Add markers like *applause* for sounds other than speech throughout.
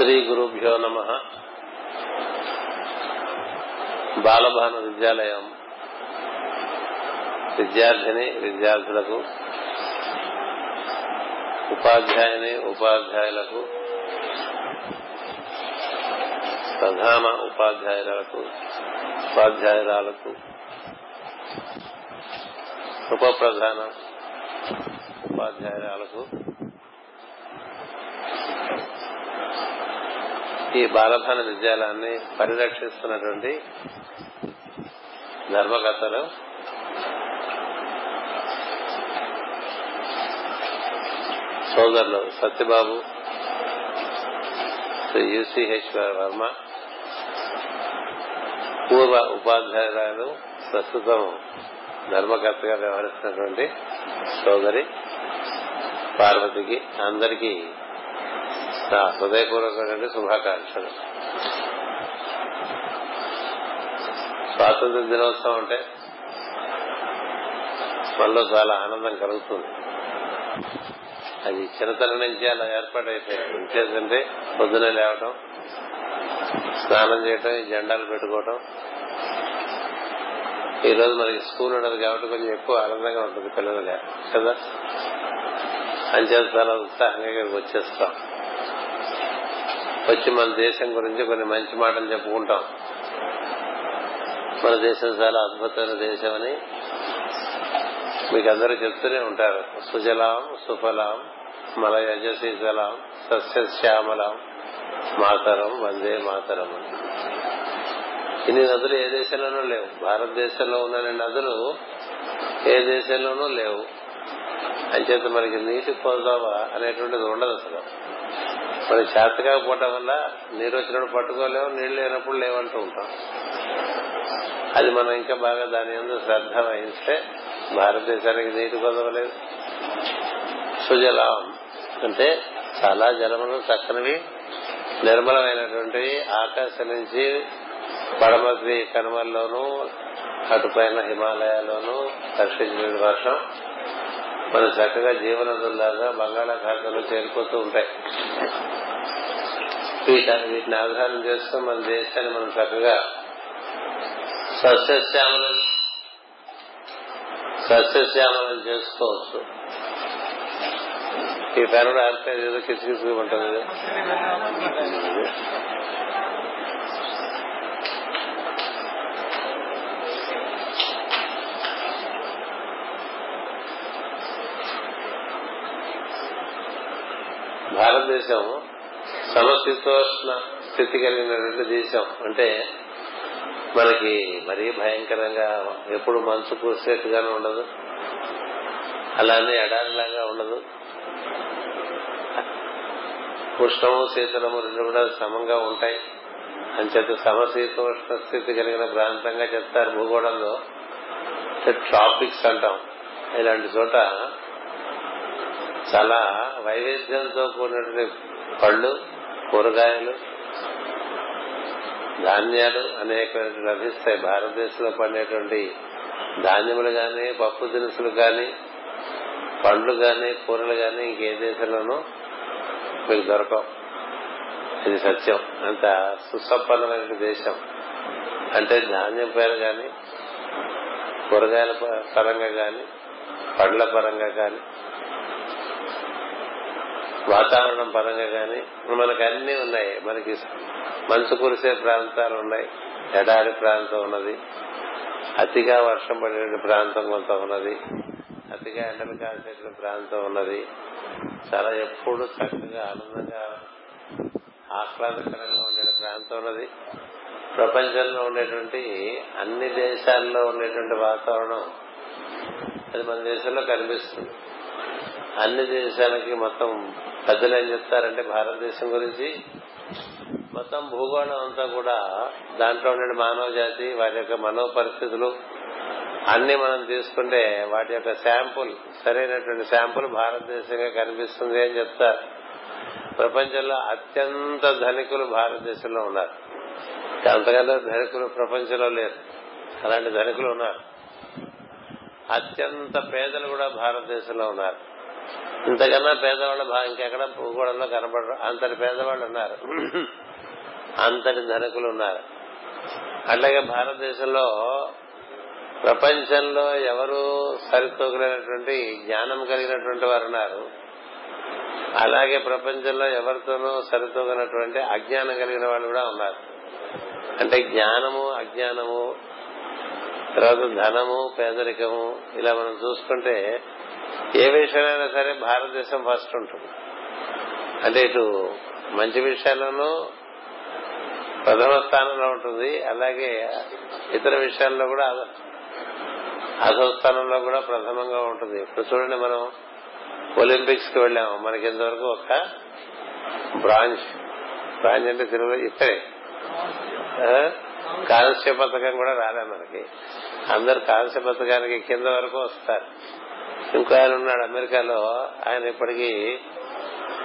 శ్రీ గురుభ్యో నమ. బాలభాను విద్యాలయం. విద్యార్థిని విద్యార్థులకు ఉపాధ్యాయుని ఉపాధ్యాయులకు ప్రధాన ఉపాధ్యాయులకు ఉపాధ్యాయురాలకు ఉప ప్రధాన ఉపాధ్యాయురాలకు ఈ బాలభాన విద్యాలయాన్ని పరిరక్షిస్తున్నటువంటి ధర్మకర్తలు. సోదరులు సత్యబాబు శ్రీ యూసీహెచ్ వర్మ పూర్వ ఉపాధ్యాయురాలు ప్రస్తుతం ధర్మకర్తగా వ్యవహరిస్తున్నటువంటి సోదరి పార్వతికి అందరికీ నా హృదయపూర్వకమైన శుభాకాంక్షలు. స్వాతంత్ర దినోత్సవం అంటే మనలో చాలా ఆనందం కలుగుతుంది. అది చిన్నతనం నుంచి అలా ఏర్పాటైపోయింది. ఇంకేంటంటే పొద్దున లేవటం స్నానం చేయటం ఈ జెండాలు పెట్టుకోవటం. ఈ రోజు మనకి స్కూల్ ఉండదు కాబట్టి కొంచెం ఎక్కువ ఆనందంగా ఉంటుంది పిల్లలుగా కదా? అంచేత చాలా ఉత్సాహంగా ఇక్కడికి వచ్చేస్తాం. వచ్చి మన దేశం గురించి కొన్ని మంచి మాటలు చెప్పుకుంటాం. మన దేశం చాలా అద్భుతమైన దేశం అని మీకు అందరూ చెప్తూనే ఉంటారు. సుజలాం సుఫలాం మలయజశీతలాం సస్యశ్యామలాం మాతరం వందే మాతరం ఇన్ని నదులు ఏ దేశంలోనూ లేవు. భారతదేశంలో ఉన్న నదులు ఏ దేశంలోనూ లేవు. అంచేత మనకి నీటి పొందవ అనేటువంటిది ఉండదు అసలు. మనకి చేతగా పోవటం వల్ల నీరు వచ్చినప్పుడు పట్టుకోలేము నీళ్ళు లేనప్పుడు లేవంటూ ఉంటాం. అది మనం ఇంకా బాగా దాని ఎందు శ్రద్ధ వహిస్తే భారతదేశానికి నీటి కొదవలేదు సుజలం. అంటే చాలా జలములు చక్కనివి నిర్మలమైనటువంటివి ఆకాశం నుంచి పడమతి కనుమల్లోనూ అటుపైన హిమాలయాల్లోనూ దర్శించిన వర్షం మన చక్కగా జీవనదుల్లాగా బంగాళాఖాతంలో చేరిపోతూ ఉంటాయి. వీటిని ఆధారం చేస్తూ మన దేశాన్ని మనం చక్కగా సస్యశ్యామలం సస్యశ్యామలం చేసుకోవచ్చు. ఈ పెరడు ఆడితే ఏదో కిసికిసి ఉంటుంది. భారతదేశం సమశీతోష్ణ స్థితి కలిగినటువంటి దేశం. అంటే మనకి మరీ భయంకరంగా ఎప్పుడు మంచు కురిసేట్టుగానే ఉండదు. అలానే ఎడారిలాగా ఉండదు. ఉష్ణము శీతలము రెండు కూడా సమంగా ఉంటాయి. అంచేత సమశీతోష్ణ స్థితి కలిగిన ప్రాంతంగా చెప్తారు భూగోళంలో. ట్రాపిక్స్ అంటాం. ఇలాంటి చోట చాలా వైవిధ్యంతో కూడినటువంటి పళ్ళు కూరగాయలు ధాన్యాలు అనేక లభిస్తాయి. భారతదేశంలో పండేటువంటి ధాన్యములు కానీ పప్పు దినుసులు కానీ పండ్లు కానీ కూరలు కానీ ఇంకే దేశంలోనూ మీకు దొరకవు. ఇది సత్యం. అంత సుసంపన్నమైన దేశం. అంటే ధాన్యం పేరు గాని కూరగాయల పరంగా కానీ పండ్ల పరంగా కానీ వాతావరణం పరంగా కానీ మనకు అన్ని ఉన్నాయి. మనకి మంచు కురిసే ప్రాంతాలు ఉన్నాయి. ఎడారి ప్రాంతం ఉన్నది. అతిగా వర్షం పడే ప్రాంతం కొంత ఉన్నది. అతిగా ఎండలు కాసేటువంటి ప్రాంతం ఉన్నది. చాలా ఎప్పుడు చక్కగా ఆనందంగా ఆహ్లాదకరంగా ఉండే ప్రాంతం ఉన్నది. ప్రపంచంలో ఉండేటువంటి అన్ని దేశాల్లో ఉండేటువంటి వాతావరణం అది మన దేశంలో కనిపిస్తుంది. అన్ని దేశాలకి మొత్తం పెద్దలు ఏం చెప్తారంటే భారతదేశం గురించి మొత్తం భూగోళం అంతా కూడా దాంట్లో ఉండే మానవ జాతి వారి యొక్క మనో పరిస్థితులు అన్ని మనం తీసుకుంటే వాటి యొక్క శాంపుల్ సరైనటువంటి శాంపుల్ భారతదేశంగా కనిపిస్తుంది అని చెప్తారు. ప్రపంచంలో అత్యంత ధనికులు భారతదేశంలో ఉన్నారు. అంతకన్నా ధనికులు ప్రపంచంలో లేరు. అలాంటి ధనికులు ఉన్నారు. అత్యంత పేదలు కూడా భారతదేశంలో ఉన్నారు. ఇంతకన్నా పేదవాళ్ళ భాగం ఇంకెక్కడ భూగోళంలో కనబడరు అంతటి పేదవాళ్ళు ఉన్నారు. అంతటి ధనకులు ఉన్నారు. అట్లాగే భారతదేశంలో ప్రపంచంలో ఎవరు సరితూగలేనటువంటి జ్ఞానం కలిగినటువంటి వారు ఉన్నారు. అలాగే ప్రపంచంలో ఎవరితోనూ సరితూగనటువంటి అజ్ఞానం కలిగిన వాళ్ళు కూడా ఉన్నారు. అంటే జ్ఞానము అజ్ఞానము తర్వాత ధనము పేదరికము ఇలా మనం చూసుకుంటే ఏ విషయంలో సరే భారతదేశం ఫస్ట్ ఉంటుంది. అంటే ఇటు మంచి విషయాల్లోనూ ప్రథమ స్థానంలో ఉంటుంది. అలాగే ఇతర విషయాల్లో కూడా అధో స్థానంలో కూడా ప్రథమంగా ఉంటుంది. ఇప్పుడు చూడండి మనం ఒలింపిక్స్కి వెళ్ళాము. మనకి ఇంతవరకు ఒక బ్రాంచ్ బ్రాంచ్ అంటే తెలుగులో ఇక్కడే. కాలుష్య పథకం కూడా రాలే మనకి. అందరు కాలుష్య పథకానికి కింద వరకు వస్తారు. ఇంకో ఆయన ఉన్నాడు అమెరికాలో. ఆయన ఇప్పటికీ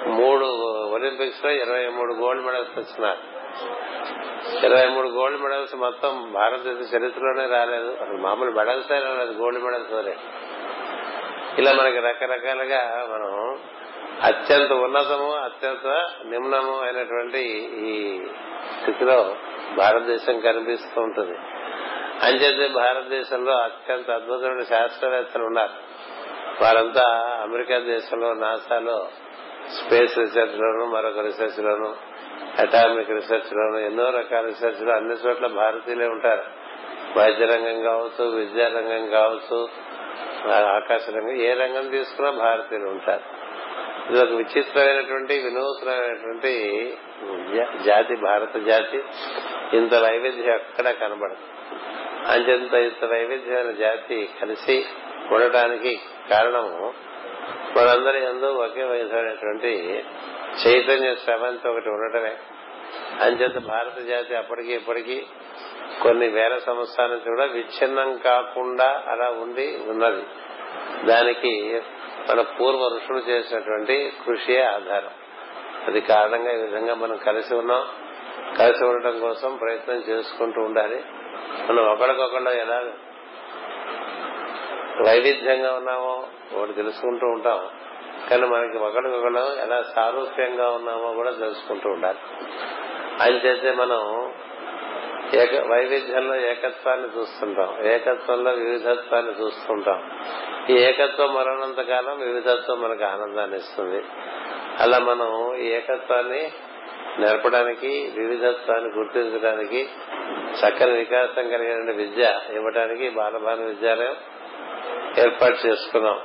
మూడు ఒలింపిక్స్లో ఇరవై మూడు గోల్డ్ మెడల్స్ తెచ్చున్నారు ఇరవై మూడు గోల్డ్ మెడల్స్ మొత్తం భారతదేశ చరిత్రలోనే రాలేదు. అసలు మామూలు మెడల్స్ రాలేదు గోల్డ్ మెడల్స్ ఇలా మనకి రకరకాలుగా మనం అత్యంత ఉన్నతము అత్యంత నిమ్నము అయినటువంటి ఈ స్థితిలో భారతదేశం కనిపిస్తూ ఉంటుంది. అంచేతే భారతదేశంలో అత్యంత అద్భుతమైన శాస్త్రవేత్తలు ఉన్నారు. వారంతా అమెరికా దేశంలో నాసాలో స్పేస్ రీసెర్చ్ లోను మరొక రీసెర్చ్ లోను అటామిక్ రీసెర్చ్ లోను ఎన్నో రకాల రీసెర్చ్లో అన్ని చోట్ల భారతీయులే ఉంటారు. వైద్య రంగం కావచ్చు విద్యారంగం కావచ్చు ఆకాశ రంగం ఏ రంగం తీసుకున్నా భారతీయులు ఉంటారు. ఇది ఒక విచిత్రమైనటువంటి వినూత్నమైనటువంటి జాతి భారత జాతి. ఇంత వైవిధ్యం ఎక్కడా కనబడదు. అంచెంత ఇంత వైవిధ్యమైన జాతి కలిసి ఉండటానికి కారణము మనందరి ఎందు ఒకే వయసైనటువంటి చైతన్య శ్రవంతి ఒకటి ఉండటమే. అంచేత భారత జాతి అప్పటికి ఇప్పటికీ కొన్ని వేల సంవత్సరాల నుంచి కూడా విచ్ఛిన్నం కాకుండా అలా ఉండి ఉన్నది. దానికి మన పూర్వ ఋషులు చేసినటువంటి కృషియే ఆధారం. అది కారణంగా ఈ విధంగా మనం కలిసి ఉన్నాం. కలిసి ఉండటం కోసం ప్రయత్నం చేసుకుంటూ ఉండాలి. మనం ఒకరికొకళ్ళు ఎలా వైవిధ్యంగా ఉన్నామో ఒకటి తెలుసుకుంటూ ఉంటాం. కానీ మనకి ఒకరికొకరు ఎలా సారూప్యంగా ఉన్నామో కూడా తెలుసుకుంటూ ఉండాలి. అంచేతే మనం ఏక వైవిధ్యంలో ఏకత్వాన్ని చూస్తుంటాం. ఏకత్వంలో వివిధత్వాన్ని చూస్తుంటాం. ఈ ఏకత్వం మరణంత కాలం వివిధత్వం మనకు ఆనందాన్ని ఇస్తుంది. అలా మనం ఈ ఏకత్వాన్ని నేర్పడానికి వివిధత్వాన్ని గుర్తించడానికి చక్కని వికాసం కలిగిన విద్య ఇవ్వడానికి బాలభాను విద్యాలయం ఏర్పాటు చేసుకున్నాం.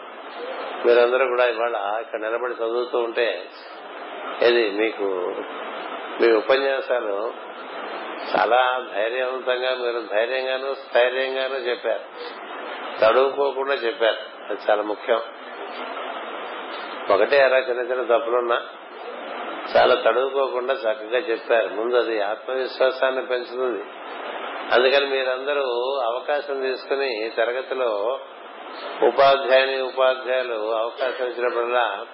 మీరందరూ కూడా ఇవాళ ఇక్కడ నిలబడి చదువుతూ ఉంటే ఇది మీకు మీ ఉపన్యాసాలు చాలా ధైర్యవంతంగా మీరు ధైర్యంగాను స్థైర్యంగాను చెప్పారు. తడువుకోకుండా చెప్పారు. అది చాలా ముఖ్యం. ఒకటే అలా చిన్న చిన్న తప్పులున్నా చాలా తడువుకోకుండా చక్కగా చెప్పారు. ముందు అది ఆత్మవిశ్వాసాన్ని పెంచుతుంది. అందుకని మీరందరూ అవకాశం తీసుకుని తరగతిలో ఉపాధ్యాయుని ఉపాధ్యాయులు అవకాశం ఇచ్చినప్పుడల్లా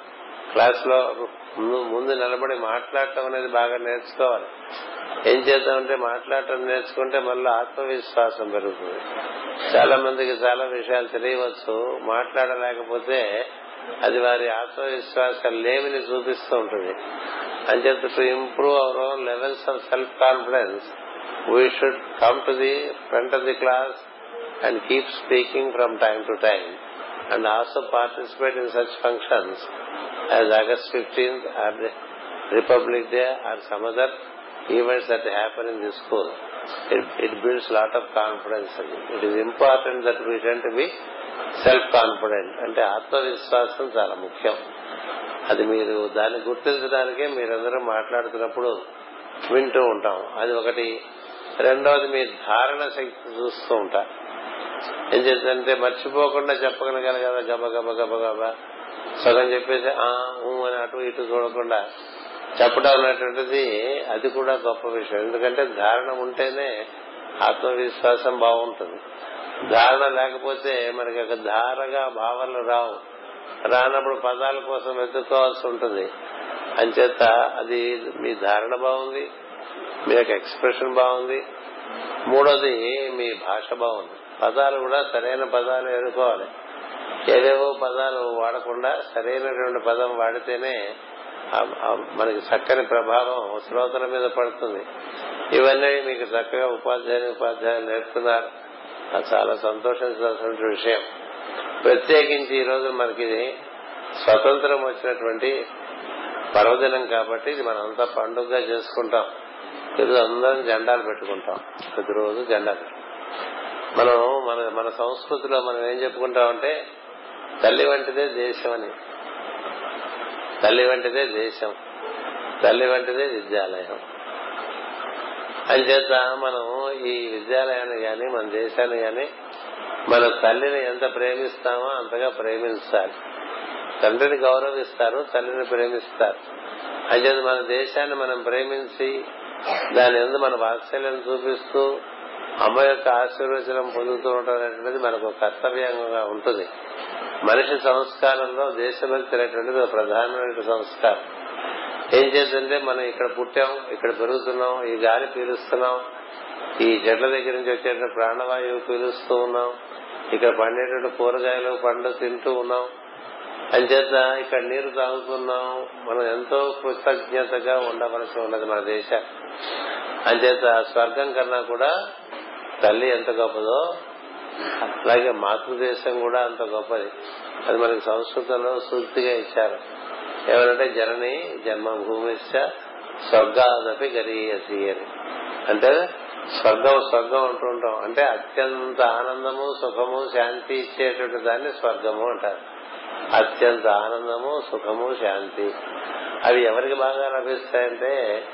క్లాస్లో ముందు నిలబడి మాట్లాడటం అనేది బాగా నేర్చుకోవాలి. ఏం చేద్దామంటే మాట్లాడటం నేర్చుకుంటే మళ్ళీ ఆత్మవిశ్వాసం పెరుగుతుంది. చాలా మందికి చాలా విషయాలు తెలియవచ్చు. మాట్లాడలేకపోతే అది వారి ఆత్మవిశ్వాస లేమిని చూపిస్తూ ఉంటుంది. అంచేత to improve our own levels of self confidence we should come to the front of the class and keep speaking from time to time and also participate in such functions as August fifteenth or Republic Day or some other events that happen in the school it builds lot of confidence it is important that we tend be self confident అంటే ఆత్మవిశ్వాసం చాలా ముఖ్యం అది మీరు దాన్ని గుర్తించడానికే మీరందరూ మాట్లాడుతున్నప్పుడు వింటూ ఉంటాం అది ఒకటి రెండవది మీ ధారణ శక్తి చూస్తూ ఉంటా ఏం చేద్దంటే మర్చిపోకుండా చెప్పగలగాలి కదా గబ గబ గబ గబ. సగం చెప్పేసి ఆ అని అటు ఇటు చూడకుండా చెప్పడం అనేటువంటిది అది కూడా గొప్ప విషయం. ఎందుకంటే ధారణ ఉంటేనే ఆత్మవిశ్వాసం బాగుంటుంది. ధారణ లేకపోతే మనకి ఒక ధారగా భావనలు రావు. రానప్పుడు పదాల కోసం వెతుక్కోవాల్సి ఉంటుంది. అంచేత అది మీ ధారణ బాగుంది మీ యొక్క ఎక్స్ప్రెషన్ బాగుంది. మూడోది మీ భాష బాగుంది. పదాలు కూడా సరైన పదాలు ఎన్నుకోవాలి ఏవేవో పదాలు వాడకుండా సరైనటువంటి పదం వాడితేనే మనకి చక్కని ప్రభావం శ్రోతల మీద పడుతుంది. ఇవన్నీ మీకు చక్కగా ఉపాధ్యాయుని ఉపాధ్యాయులు నేర్పుతున్నారు. అది చాలా సంతోషించాల్సిన విషయం. ప్రత్యేకించి ఈ రోజు మనకి స్వతంత్రం వచ్చినటువంటి పర్వదినం కాబట్టి ఇది మనమంతా పండుగగా చేసుకుంటాం. ప్రతి అందరం జెండాలు పెట్టుకుంటాం. ప్రతిరోజు జెండాలు మనం మన మన సంస్కృతిలో మనం ఏం చెప్పుకుంటామంటే తల్లి వంటిదే దేశం అని. తల్లి వంటిదే దేశం. తల్లి వంటిదే విద్యాలయం. అంచేత మనం ఈ విద్యాలయాన్ని గాని మన దేశాన్ని గాని మన తల్లిని ఎంత ప్రేమిస్తామో అంతగా ప్రేమించాలి. తండ్రిని గౌరవిస్తారు తల్లిని ప్రేమిస్తారు. అంచేత మన దేశాన్ని మనం ప్రేమించి దాని ఎందు మన వాత్సల్యం చూపిస్తూ అమ్మ యొక్క ఆశీర్వచనం పొందుతూ ఉండటం అనేటువంటిది మనకు కర్తవ్యంగా ఉంటుంది. మనిషి సంస్కారంలో దేశభక్తి అనేటువంటిది ఒక ప్రధానమైన సంస్కారం. ఏం చేద్దంటే మనం ఇక్కడ పుట్టాం ఇక్కడ పెరుగుతున్నాం ఈ గాలి పీలుస్తున్నాం ఈ చెట్ల దగ్గర నుంచి వచ్చేటువంటి ప్రాణవాయువు పీలుస్తూ ఉన్నాం ఇక్కడ పండేటువంటి కూరగాయలు పండ్లు తింటూ ఉన్నాం. అంచేత ఇక్కడ నీరు తాగుతున్నాం. మనం ఎంతో కృతజ్ఞతగా ఉండవలసి ఉన్నది మన దేశం. అంచేత స్వర్గం కన్నా కూడా తల్లి ఎంత గొప్పదో అలాగే మాతృదేశం కూడా అంత గొప్పది. అది మనకి సంస్కృతంలో సూక్తిగా ఇచ్చారు. ఏమంటే జనని జన్మభూమిశ్చ స్వర్గాదపి గరీయసి అని. అంటే స్వర్గం స్వర్గం అంటూ ఉంటాం. అంటే అత్యంత ఆనందము సుఖము శాంతి ఇచ్చేటువంటి దాన్ని స్వర్గము అంటారు. అత్యంత ఆనందము సుఖము శాంతి. అవి ఎవరికి బాగా లభిస్తాయంటే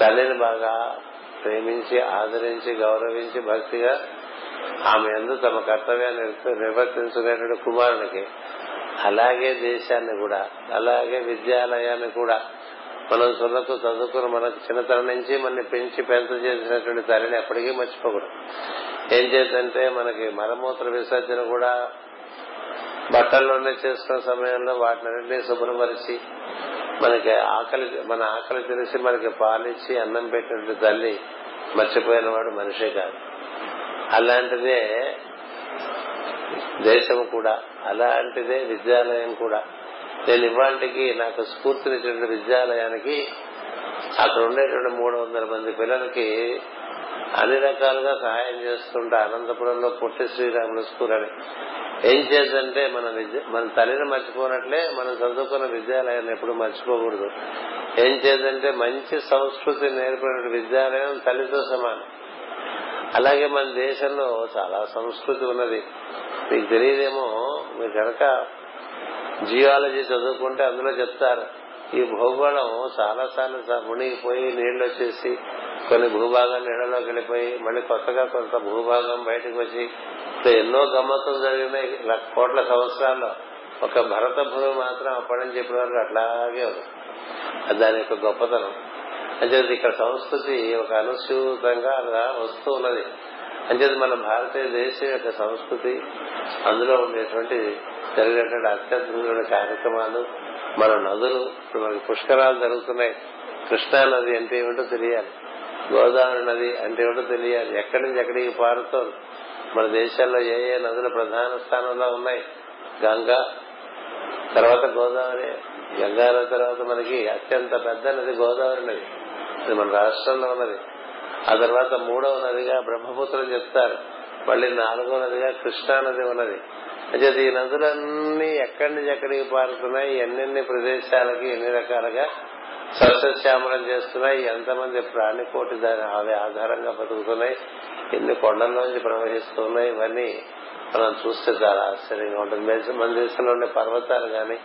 తల్లిని బాగా ప్రేమించి ఆదరించి గౌరవించి భక్తిగా ఆమె ఎందు తమ కర్తవ్యాన్ని నిర్వర్తించుకునేటువంటి కుమారునికి అలాగే దేశాన్ని కూడా అలాగే విద్యాలయాన్ని కూడా మనం సున్నకు చదువుకుని మనకు చిన్నతనం నుంచి మన పెంచి పెంత చేసినటువంటి తల్లిని ఎప్పటికీ మర్చిపోకూడదు. ఏం చేద్దంటే మనకి మలమూత్ర విసర్జన కూడా బట్టల్లోనే చేసుకున్న సమయంలో వాటిని శుభ్రపరిచి మనకి ఆకలి మన ఆకలి తెలిసి మనకి పాలిచ్చి అన్నం పెట్టినట్టు తల్లి మర్చిపోయిన వాడు మనిషే కాదు. అలాంటిదే దేశం కూడా అలాంటిదే విద్యాలయం కూడా. నేను ఇవాళకి నాకు స్ఫూర్తినిచ్చినటువంటి విద్యాలయానికి అక్కడ ఉండేటువంటి మూడు వందల మంది పిల్లలకి అన్ని రకాలుగా సహాయం చేస్తుంటా అనంతపురంలో పుట్టి శ్రీరాములు స్కూల్ అని. ఏం చేద్దంటే మన విద్య మన తల్లిని మర్చిపోనట్లే మనం చదువుకున్న విద్యాలయాన్ని ఎప్పుడు మర్చిపోకూడదు. ఏం చేద్దంటే మంచి సంస్కృతి నేర్పిన విద్యాలయం తల్లితో సమానం. అలాగే మన దేశంలో చాలా సంస్కృతి ఉన్నది. మీకు తెలియదేమో మీరు కనుక జియాలజీ చదువుకుంటే అందులో చెప్తారు. ఈ భూగోళం చాలా సార్లు మునిగిపోయి నీళ్ళు వచ్చేసి కొన్ని భూభాగం నీళ్ళలోకి వెళ్ళిపోయి మళ్ళీ కొత్తగా కొంత భూభాగం బయటకు వచ్చి ఎన్నో గమ్మత్తులు జరిగినాయి కోట్ల సంవత్సరాల్లో. ఒక భరత భూమి మాత్రం అప్పటి నుంచి ఇప్పటి వరకు అట్లాగే ఉంది. దాని యొక్క గొప్పతనం. అంటే ఇక్కడ సంస్కృతి ఒక అనుసూతంగా అలా వస్తూ ఉన్నది. అంచేది మన భారతీయ దేశం యొక్క సంస్కృతి అందులో ఉండేటువంటి జరిగినటువంటి అత్యద్భుతమైన కార్యక్రమాలు మన నదులు ఇప్పుడు మనకి పుష్కరాలు జరుగుతున్నాయి. కృష్ణా నది అంటే ఏమిటో తెలియాలి. గోదావరి నది అంటే ఏమిటో తెలియాలి. ఎక్కడి నుంచి ఎక్కడికి పారుతోంది? మన దేశాల్లో ఏ ఏ నదులు ప్రధాన స్థానంలో ఉన్నాయి? గంగా తర్వాత గోదావరి గంగా తర్వాత మనకి అత్యంత పెద్ద నది గోదావరి నది. అది మన రాష్ట్రంలో ఉన్నది. ఆ తర్వాత మూడవ నదిగా బ్రహ్మపుత్రం చెప్తారు. మళ్ళీ నాలుగో నదిగా కృష్ణా నది ఉన్నది. అంటే ఈ నదులన్నీ ఎక్కడి నుంచి ఎక్కడికి పారుతున్నాయి? ఎన్నెన్ని ప్రదేశాలకి ఎన్ని రకాలుగా సస్యశ్యామలం చేస్తున్నాయి. ఎంతమంది ప్రాణికోటి దాని అవి ఆధారంగా బతుకుతున్నాయి. ఎన్ని కొండల్లోంచి ప్రవహిస్తున్నాయి ఇవన్నీ మనం చూస్తే చాలా ఆశ్చర్యంగా ఉంటుంది. మన దేశంలో ఉండే పర్వతాలు గాని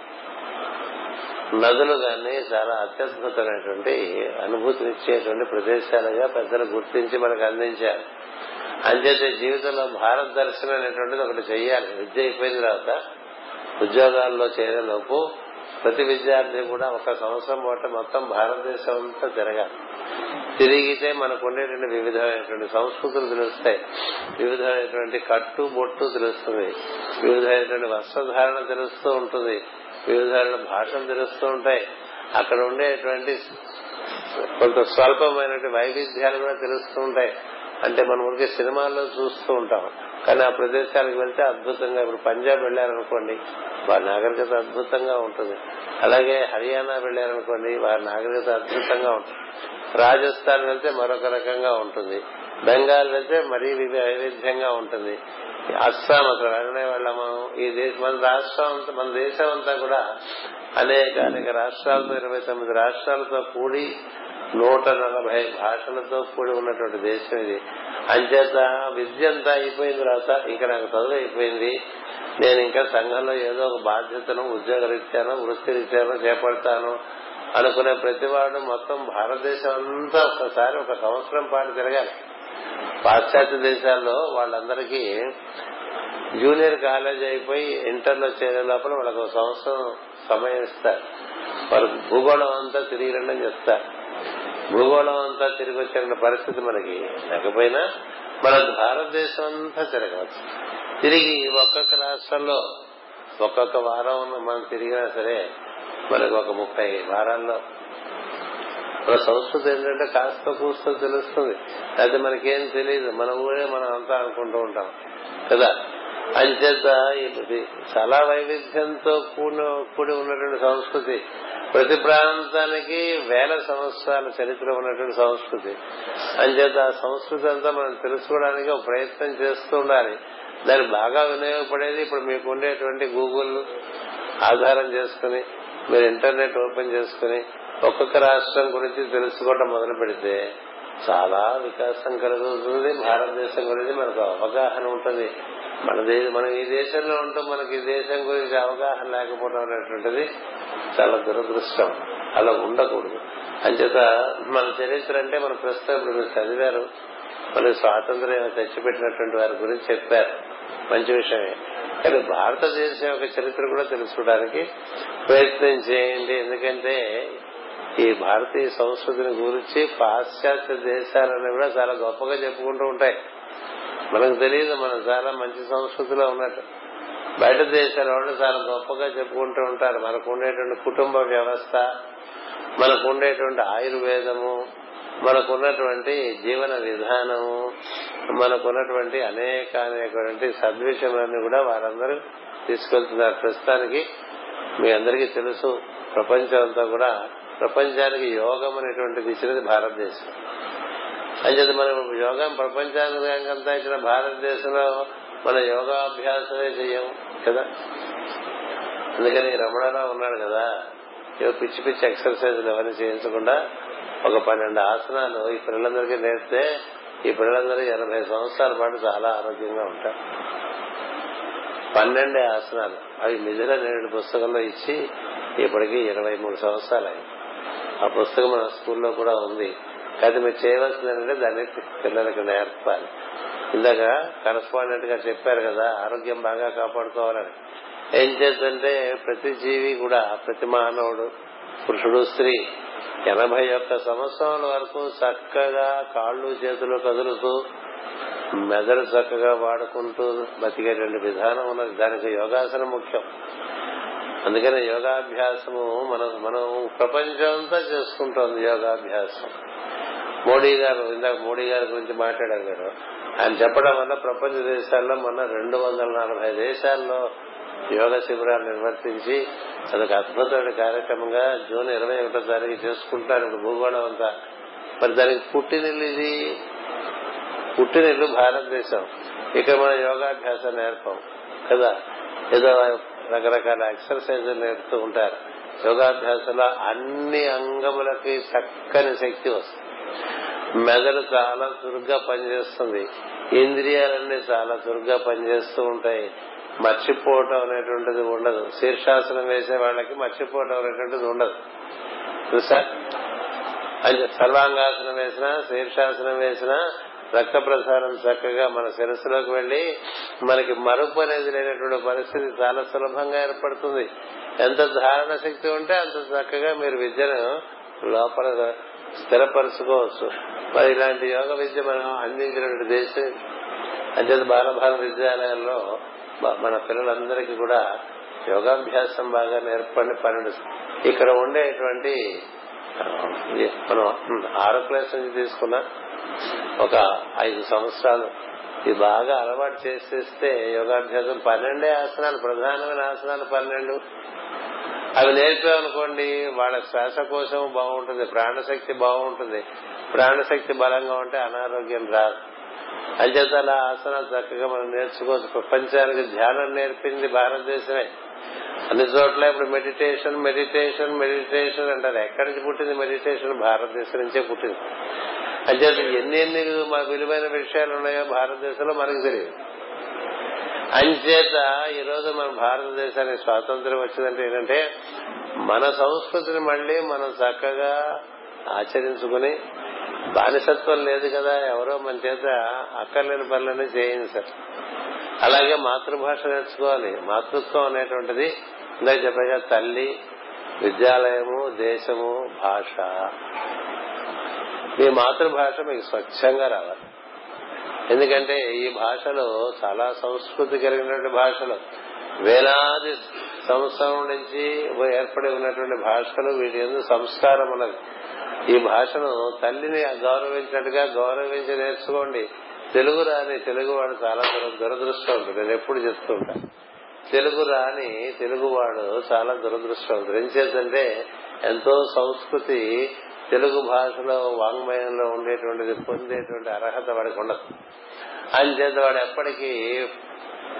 నదులు గాని చాలా అత్యద్భుతమైనటువంటి అనుభూతినిచ్చేటువంటి ప్రదేశాలుగా పెద్దలు గుర్తించి మనకు అందించారు. అంచేతే జీవితంలో భారత దర్శనం అనేటువంటిది ఒకటి చెయ్యాలి. విద్య అయిపోయిన తర్వాత ఉద్యోగాల్లో చేరేలోపు ప్రతి విద్యార్థి కూడా ఒక సంవత్సరం పాటు మొత్తం భారతదేశం అంతా తిరగాలి. తిరిగితే మనకు ఉండేటువంటి వివిధమైనటువంటి సంస్కృతులు తెలుస్తాయి. వివిధమైనటువంటి కట్టు బొట్టు తెలుస్తుంది. వివిధమైనటువంటి వస్త్రధారణ తెలుస్తూ ఉంటుంది. వివిధమైన భాషలు తెలుస్తూ ఉంటాయి. అక్కడ ఉండేటువంటి కొంత స్వల్పమైనటువంటి వైవిధ్యాలు కూడా తెలుస్తూ ఉంటాయి. అంటే మనం ఊరికే సినిమాల్లో చూస్తూ ఉంటాం. కానీ ఆ ప్రదేశాలకు వెళ్తే అద్భుతంగా ఇప్పుడు పంజాబ్ వెళ్ళారనుకోండి వారి నాగరికత అద్భుతంగా ఉంటుంది. అలాగే హర్యానా వెళ్ళారనుకోండి వారి నాగరికత అద్భుతంగా ఉంటుంది. రాజస్థాన్ వెళ్తే మరొక రకంగా ఉంటుంది. బెంగాల్ వెళ్తే మరీ వైవిధ్యంగా ఉంటుంది. అస్సాం అసలు వెళ్ళనే వెళ్ళాము. ఈ దేశం మన రాష్ట్రం అంతా మన దేశం అంతా కూడా అనేక అనేక రాష్ట్రాలతో ఇరవై తొమ్మిది రాష్ట్రాలతో కూడి నూట నలభై భాషలతో కూడి ఉన్నటువంటి దేశం ఇది. అంచేత విద్య అంతా అయిపోయిన తర్వాత ఇంకా నాకు చదువు అయిపోయింది. నేను ఇంకా సంఘంలో ఏదో ఒక బాధ్యతను ఉద్యోగ రీత్యానో వృత్తి రీత్యానో చేపడతాను అనుకునే ప్రతివాడు మొత్తం భారతదేశం అంతా ఒకసారి ఒక సంవత్సరం పాటు తిరగాలి. పాశ్చాత్య దేశాల్లో వాళ్ళందరికీ జూనియర్ కాలేజ్ అయిపోయి ఇంటర్లో చేరే లోపల వాళ్ళకు ఒక సంవత్సరం సమయం ఇస్తారు. వారు భూగోళం అంతా తిరిగి రండి చెప్తారు. భూగోళం అంతా తిరిగి వచ్చిన పరిస్థితి మనకి లేకపోయినా మన భారతదేశం అంతా తిరగవచ్చు. తిరిగి ఒక్కొక్క రాష్ట్రంలో ఒక్కొక్క వారం మనం తిరిగినా సరే మనకు ఒక ముప్పై వారాల్లో. మన సంస్కృతి ఏంటంటే కాస్త కూస్త తెలుస్తుంది. అది మనకేం తెలియదు మన ఊరే మనం అంతా అనుకుంటూ ఉంటాం. కదా? అంచేత ఇది చాలా వైవిధ్యంతో కూడి కూడి ఉన్నటువంటి సంస్కృతి. ప్రతి ప్రాంతానికి వేల సంవత్సరాల చరిత్ర ఉన్నటువంటి సంస్కృతి. అంచేత ఆ సంస్కృతి అంతా మనం తెలుసుకోవడానికి ఒక ప్రయత్నం చేస్తూ ఉండాలి. దాన్ని బాగా వినియోగపడేది ఇప్పుడు మీకు ఉండేటువంటి గూగుల్ ఆధారం చేసుకుని మీరు ఇంటర్నెట్ ఓపెన్ చేసుకుని ఒక్కొక్క రాష్ట్రం గురించి తెలుసుకోవడం మొదలు పెడితే చాలా వికాసం కలుగుతుంది. భారతదేశం గురించి మనకు అవగాహన ఉంటుంది. మన మనం ఈ దేశంలో ఉంటూ మనకి ఈ దేశం గురించి అవగాహన లేకపోవడం అనేటువంటిది చాలా దురదృష్టం. అలా ఉండకూడదు. అంచేత మన చరిత్ర అంటే మన ప్రస్తుతం ఇప్పుడు మీరు చదివారు మనకి స్వాతంత్ర్యం తెచ్చిపెట్టినటువంటి వారి గురించి చెప్పారు. మంచి విషయమే. కానీ భారతదేశం యొక్క చరిత్ర కూడా తెలుసుకోవడానికి ప్రయత్నం చేయండి. ఎందుకంటే ఈ భారతీయ సంస్కృతిని గురించి పాశ్చాత్య దేశాలని కూడా చాలా గొప్పగా చెప్పుకుంటూ ఉంటాయి. మనకు తెలియదు మనం చాలా మంచి సంస్కృతిలో ఉన్నట్టు. బయట దేశాల వాళ్ళు చాలా గొప్పగా చెప్పుకుంటూ ఉంటారు. మనకు ఉండేటువంటి కుటుంబ వ్యవస్థ మనకు ఉండేటువంటి ఆయుర్వేదము మనకున్నటువంటి జీవన విధానము మనకున్నటువంటి అనేక అనేకటువంటి సద్విషయాలన్నీ కూడా వారందరూ తీసుకెళ్తున్నారు. ప్రస్తుతానికి మీ అందరికీ తెలుసు ప్రపంచం అంతా కూడా ప్రపంచానికి యోగం అనేటువంటిది ఇచ్చినది భారతదేశం. అంచేత మనం యోగం ప్రపంచానికి ఇచ్చిన భారతదేశంలో మన యోగాభ్యాసమే చెయ్యం కదా? అందుకని రమణారావు ఉన్నాడు కదా ఏవో పిచ్చి పిచ్చి ఎక్సర్సైజ్లు ఎవరిని చేయించకుండా ఒక పన్నెండు ఆసనాలు ఈ పిల్లలందరికీ నేర్పితే ఈ పిల్లలందరూ ఎనభై సంవత్సరాల పాటు చాలా ఆరోగ్యంగా ఉంటారు. పన్నెండే ఆసనాలు. అవి మిథున నేడు పుస్తకంలో ఇచ్చి ఇప్పటికి ఇరవై మూడు సంవత్సరాలు అయింది ఆ పుస్తకం మన స్కూల్లో కూడా ఉంది. కానీ మీరు చేయవలసింది ఏంటంటే దాన్ని పిల్లలకి నేర్పాలి. ఇందాక కరస్పాండెంట్గా చెప్పారు కదా ఆరోగ్యం బాగా కాపాడుకోవాలని. ఏం చేద్దంటే ప్రతి జీవి కూడా ప్రతి మానవుడు పురుషుడు స్త్రీ ఎనభై ఒక్క సంవత్సరాల వరకు చక్కగా కాళ్ళు చేతులు కదులుతూ మెదడు చక్కగా వాడుకుంటూ బతికేటువంటి విధానం ఉన్నది. దానికి యోగాసనం ముఖ్యం. అందుకని యోగాభ్యాసము మనం మనం ప్రపంచం అంతా చేసుకుంటోంది యోగాభ్యాసం. మోడీ గారు ఇందాక మోడీ గారి గురించి మాట్లాడారు మీరు. ఆయన చెప్పడం వల్ల ప్రపంచ దేశాల్లో మొన్న రెండు వందల నలభై దేశాల్లో యోగ శిబిరాలు నిర్వర్తించి అదొక అద్భుతమైన కార్యక్రమంగా జూన్ ఇరవై ఒకటో తారీఖు చేసుకుంటారు ఇప్పుడు భూగోళం అంతా. మరి దానికి పుట్టినిల్లు ఇది పుట్టినిల్లు భారతదేశం. ఇక్కడ మన యోగాభ్యాసం నేర్పం కదా? ఏదో రకరకాల ఎక్సర్సైజ్ నేర్పుతూ ఉంటారు. యోగాభ్యాసంలో అన్ని అంగములకి చక్కని శక్తి వస్తుంది. మెదడు చాలా చురుగ్గా పనిచేస్తుంది. ఇంద్రియాలన్నీ చాలా చురుగ్గా పనిచేస్తూ ఉంటాయి. మర్చిపోవటం అనేటువంటిది ఉండదు. శీర్షాసనం వేసే వాళ్ళకి మర్చిపోవటం అనేటువంటిది ఉండదు. అంటే సర్వాంగాసనం వేసినా శీర్షాసనం వేసినా రక్త ప్రసారం చక్కగా మన శిరస్సులోకి వెళ్ళి మనకి మరుపు అనేది లేనటువంటి పరిస్థితి చాలా సులభంగా ఏర్పడుతుంది. ఎంత ధారణ శక్తి ఉంటే అంత చక్కగా మీరు విద్యను లోపల స్థిరపరచుకోవచ్చు. మరి ఇలాంటి యోగ విద్య మనం అందించినటువంటి దేశం బాల బాల విద్యాలయాల్లో మన పిల్లలందరికీ కూడా యోగాభ్యాసం బాగా నేర్పండి పన్నెండు ఇక్కడ ఉండేటువంటి మనం ఆరో క్లాస్ నుంచి తీసుకున్న ఒక ఐదు సంవత్సరాలు ఇది బాగా అలవాటు చేసేస్తే యోగాభ్యాసం పన్నెండే ఆసనాలు ప్రధానమైన ఆసనాలు పన్నెండు. అవి నేర్పామనుకోండి వాళ్ళ శ్వాసకోశం బాగుంటుంది ప్రాణశక్తి బాగుంటుంది. ప్రాణశక్తి బలంగా ఉంటే అనారోగ్యం రాదు. అంచేత అలా ఆసనాలు చక్కగా మనం నేర్చుకోవచ్చు. ప్రపంచానికి ధ్యానం నేర్పింది భారతదేశమే. అన్ని చోట్ల ఇప్పుడు మెడిటేషన్ మెడిటేషన్ మెడిటేషన్ అంటారు. ఎక్కడి నుంచి పుట్టింది మెడిటేషన్? భారతదేశం నుంచే పుట్టింది. అంచేత ఎన్ని ఎన్ని విలువైన విషయాలు ఉన్నాయో భారతదేశంలో మనకు తెలియదు. అంచేత ఈ రోజు మన భారతదేశానికి స్వాతంత్ర్యం వచ్చిందంటే ఏంటంటే మన సంస్కృతిని మళ్ళీ మనం చక్కగా ఆచరించుకుని బానిసత్వం లేదు కదా ఎవరో మన చేత అక్కర్లేని పనులన్నీ చేయించారు అలాగే మాతృభాష నేర్చుకోవాలి. మాతృత్వం అనేటువంటిది ఇందాక చెప్పగా తల్లి విద్యాలయము దేశము భాష. మీ మాతృభాష మీకు స్వచ్ఛంగా రావాలి. ఎందుకంటే ఈ భాషలో చాలా సంస్కృతి కలిగినటువంటి భాషలు. వేలాది సంవత్సరం నుంచి ఏర్పడి ఉన్నటువంటి భాషలు వీటి ఎందుకు సంస్కారం ఉన్నది. ఈ భాషను తల్లిని గౌరవించినట్టుగా గౌరవించి నేర్చుకోండి. తెలుగు రాని తెలుగు వాడు చాలా దురదృష్టవంతుడు నేను ఎప్పుడు చెప్తూ ఉంటాను తెలుగు రాని తెలుగువాడు చాలా దురదృష్టవంతుడు ఏం చేద్దంటే ఎంతో సంస్కృతి తెలుగు భాషలో వాంగ్మయంలో ఉండేటువంటిది పొందేటువంటి అర్హత వాడికి ఉండదు. చేత వాడు ఎప్పటికీ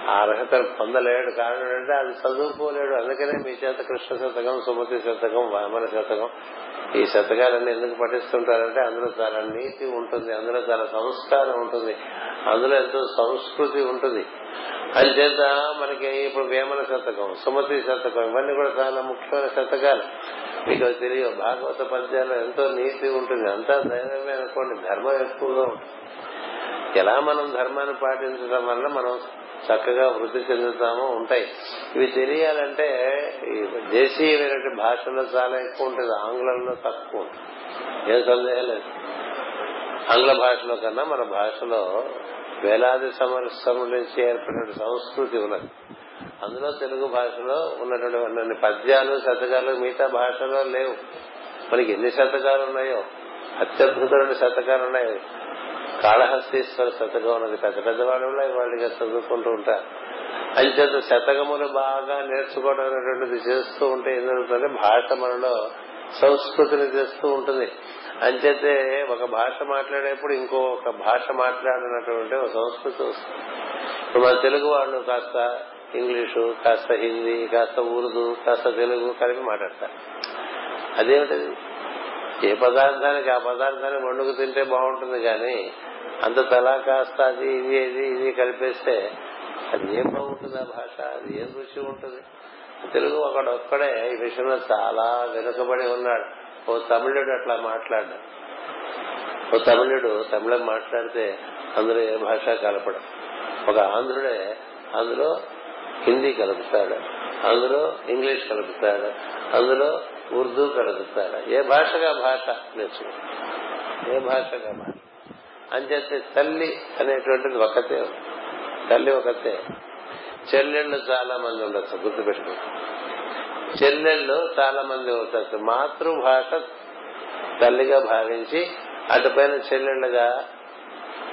ఆ అర్హత పొందలేడు. కారణం ఏంటంటే అది చదువుకోలేడు. అందుకనే మీ చేత కృష్ణ శతకం సుమతి శతకం వామన శతకం ఈ శతకాలన్నీ ఎందుకు పఠిస్తుంటారంటే అందులో చాలా నీతి ఉంటుంది అందులో చాలా సంస్కారం ఉంటుంది అందులో ఎంతో సంస్కృతి ఉంటుంది. చేత మనకి ఇప్పుడు వేమన శతకం సుమతి శతకం ఇవన్నీ కూడా చాలా ముఖ్యమైన శతకాలు. మీకు తెలియ భాగవత పద్యాల్లో ఎంతో నీతి ఉంటుంది. అంతా దైవమే అనుకోండి ధర్మం ఎక్కువగా ఉంటుంది. ఎలా మనం ధర్మాన్ని పాటించడం వల్ల మనం చక్కగా వృద్ధి చెందుతామో ఉంటాయి. ఇవి తెలియాలంటే దేశీయమైన భాషలో చాలా ఎక్కువ ఉంటుంది ఆంగ్లంలో తక్కువ ఉంటుంది. ఏం సందేహం లేదు. ఆంగ్ల భాషలో కన్నా మన భాషలో వేలాది సంవత్సరం నుంచి ఏర్పడిన సంస్కృతి ఉన్నది. అందులో తెలుగు భాషలో ఉన్నటువంటి పద్యాలు శతకాలు మిగతా భాషలో లేవు. మనకి ఎన్ని శతకాలు ఉన్నాయో? అత్యద్భుతమైన శతకాలు ఉన్నాయి. కాళహస్తీశ్వర శతకం ఉన్నది. పెద్ద పెద్ద వాళ్ళు వాళ్ళకి చదువుకుంటూ ఉంటారు. అంచేత శతకములు బాగా నేర్చుకోవడం అనేటువంటిది చేస్తూ ఉంటే ఏం జరుగుతుంది? భాష మనలో సంస్కృతిని చేస్తూ ఉంటుంది. అంచేతే ఒక భాష మాట్లాడేప్పుడు ఇంకొక భాష మాట్లాడినటువంటి ఒక సంస్కృతి వస్తుంది. ఇప్పుడు మన తెలుగు వాళ్ళు కాస్త ఇంగ్లీషు కాస్త హిందీ కాస్త ఉర్దూ కాస్త తెలుగు కలిపి మాట్లాడతారు. అదేమిటది ఏ పదార్థానికి ఆ పదార్థాన్ని వండుకు తింటే బాగుంటుంది కానీ అంత తలా కాస్త అది ఇది ఇది ఇది కలిపేస్తే అది ఏం బాగుంటుంది ఆ భాష? అది ఏం రుచి ఉంటుంది? తెలుగు ఒకడు ఒక్కడే ఈ విషయంలో చాలా వెనుకబడి ఉన్నాడు. ఓ తమిళుడు అట్లా మాట్లాడు ఓ తమిళుడు తమిళం మాట్లాడితే అందులో ఏ భాష కలపడం. ఒక ఆంధ్రుడే అందులో హిందీ కలుపుతాడు అందులో ఇంగ్లీష్ కలుపుతాడు అందులో ఉర్దూ కలుపుతాడు. ఏ భాషగా భాష నేర్చుకో ఏ భాషగా భాష? అంచేతే తల్లి అనేటువంటిది ఒకతే తల్లి ఒకతే. చెల్లెళ్ళు చాలా మంది ఉండొచ్చు గుర్తుపెట్టుకో. చెల్లెళ్ళు చాలా మంది ఉండొచ్చు. మాతృభాష తల్లిగా భావించి అటుపైన చెల్లెళ్ళుగా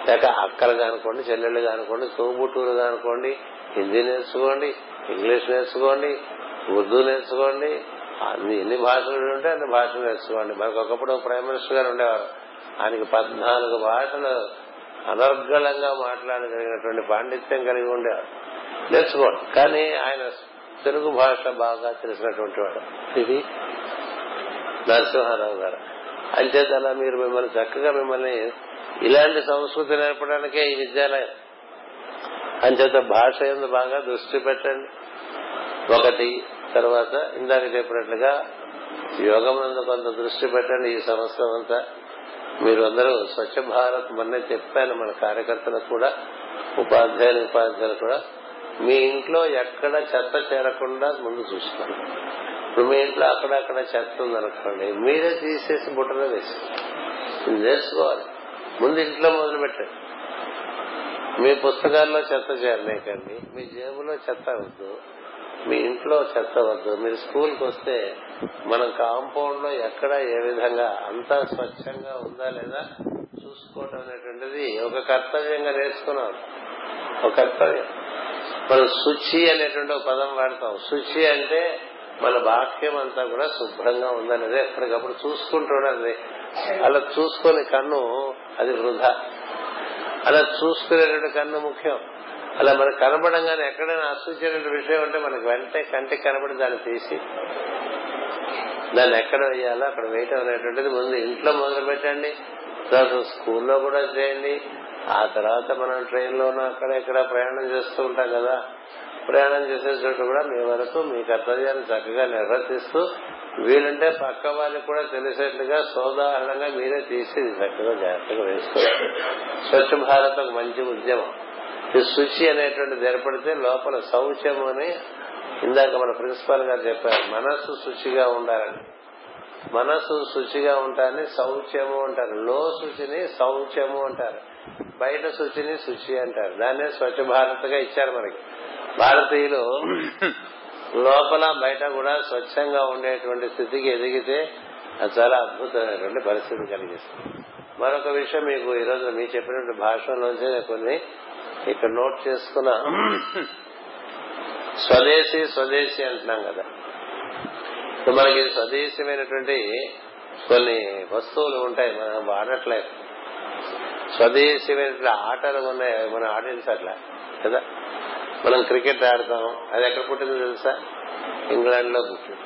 లేక అక్కలుగా అనుకోండి చెల్లెళ్ళుగా అనుకోండి తోబుట్టూరుగా అనుకోండి హిందీ నేర్చుకోండి ఇంగ్లీష్ నేర్చుకోండి ఉర్దూ నేర్చుకోండి. అన్ని ఎన్ని భాషలు ఉంటే అన్ని భాషలు నేర్చుకోండి. మనకు ఒకప్పుడు ప్రైమ్ మినిస్టర్ గారు ఉండేవారు. ఆయనకి పద్నాలుగు భాషలు అనర్గళంగా మాట్లాడగలిగినటువంటి పాండిత్యం కలిగి ఉండేవారు. నేర్చుకోండి. కానీ ఆయన తెలుగు భాష బాగా తెలిసినటువంటి వాడు. ఇది నరసింహారావు గారు. అంచేత అలా మీరు మిమ్మల్ని చక్కగా మిమ్మల్ని ఇలాంటి సంస్కృతి నేర్పడానికే ఈ విద్యాలయం అంచేత భాష ఎందు బాగా దృష్టి పెట్టండి. ఒకటి తర్వాత ఇందాక చెప్పినట్లుగా యోగం కొంత దృష్టి పెట్టండి ఈ సంవత్సరం అంతా. మీరు అందరూ స్వచ్ఛ భారత్ మొన్నే చెప్పాను మన కార్యకర్తలకు కూడా ఉపాధ్యాయులు ఉపాధ్యాయులు కూడా. మీ ఇంట్లో ఎక్కడ చెత్త చేరకుండా ముందు చూసుకోండి. ఇప్పుడు మీ ఇంట్లో అక్కడక్కడ చెత్త ఉందనుకోండి మీరే తీసేసి బుట్టలో వేసి నేర్చుకోవాలి ముందు ఇంట్లో మొదలు పెట్టండి మీ పుస్తకాల్లో చెత్త చేరలేకండి. మీ జేబులో చెత్త వద్దు. మీ ఇంట్లో చెత్త వద్దు. మీరు స్కూల్కి వస్తే మన కాంపౌండ్లో ఎక్కడ ఏ విధంగా అంతా స్వచ్ఛంగా ఉందా లేదా చూసుకోవటం అనేటువంటిది ఒక కర్తవ్యంగా నేర్చుకున్నాం. ఒక కర్తవ్యం. మనం శుచి అనేటువంటి ఒక పదం వాడతాం. శుచి అంటే మన వాక్యం అంతా కూడా శుభ్రంగా ఉందనేది. ఎప్పటికప్పుడు చూసుకుంటూ ఉండాలి. అలా చూసుకొని కన్ను అది వృధా. అలా చూసుకునేటువంటి కన్ను ముఖ్యం. అలా మనకు కనబడంగానే ఎక్కడైనా అశుచైన విషయం ఉంటే మనకు వెంటనే కంటికి కనబడి దాన్ని తీసి దాన్ని ఎక్కడ వేయాలో అక్కడ వేయటం అనేటువంటిది ముందు ఇంట్లో మొదలు పెట్టండి. తర్వాత స్కూల్లో కూడా చేయండి. ఆ తర్వాత మనం ట్రైన్లోనూ అక్కడ ఇక్కడ ప్రయాణం చేస్తూ ఉంటాం కదా. ప్రయాణం చేసే చోటు కూడా మీ వరకు మీ కర్తవ్యాన్ని చక్కగా నిర్వర్తిస్తూ వీలుంటే పక్క వాళ్ళకి కూడా తెలిసేట్లుగా సోదాహరణంగా మీరే తీసి చక్కగా జాగ్రత్తగా వేసుకోవాలి స్వచ్ఛ భారత్ ఒక మంచి ఉద్యమం. ఈ శుచి అనేటువంటిది ఏర్పడితే లోపల శౌచము అని ఇందాక మన ప్రిన్సిపాల్ గారు చెప్పారు. మనస్సు శుచిగా ఉండాలని. మనస్సు శుచిగా ఉంటారని శౌచ్యము అంటారు. లో శుచిని శౌచ్యము అంటారు. బయట శుచిని శుచి అంటారు. దాన్నే స్వచ్ఛ భారత్గా ఇచ్చారు మనకి. భారతీయులు *clears throat* లోపల బయట కూడా స్వచ్ఛంగా ఉండేటువంటి స్థితికి ఎదిగితే అది చాలా అద్భుతమైనటువంటి పరిస్థితి కలిగిస్తుంది. మరొక విషయం మీకు ఈరోజు మీ చెప్పినటువంటి భాషలోంచి కొన్ని ఇక్కడ నోట్ చేసుకున్న *clears throat* స్వదేశీ స్వదేశీ అంటున్నాం కదా. ఇప్పుడు మనకి స్వదేశమైనటువంటి కొన్ని వస్తువులు ఉంటాయి మనం వాడట్లేదు. స్వదేశమైనటువంటి ఆటలు ఉన్నాయి మనం ఆడించట్లే కదా? మనం క్రికెట్ ఆడతాం అది ఎక్కడ పుట్టిందో తెలుసా? ఇంగ్లాండ్లో పుట్టింది.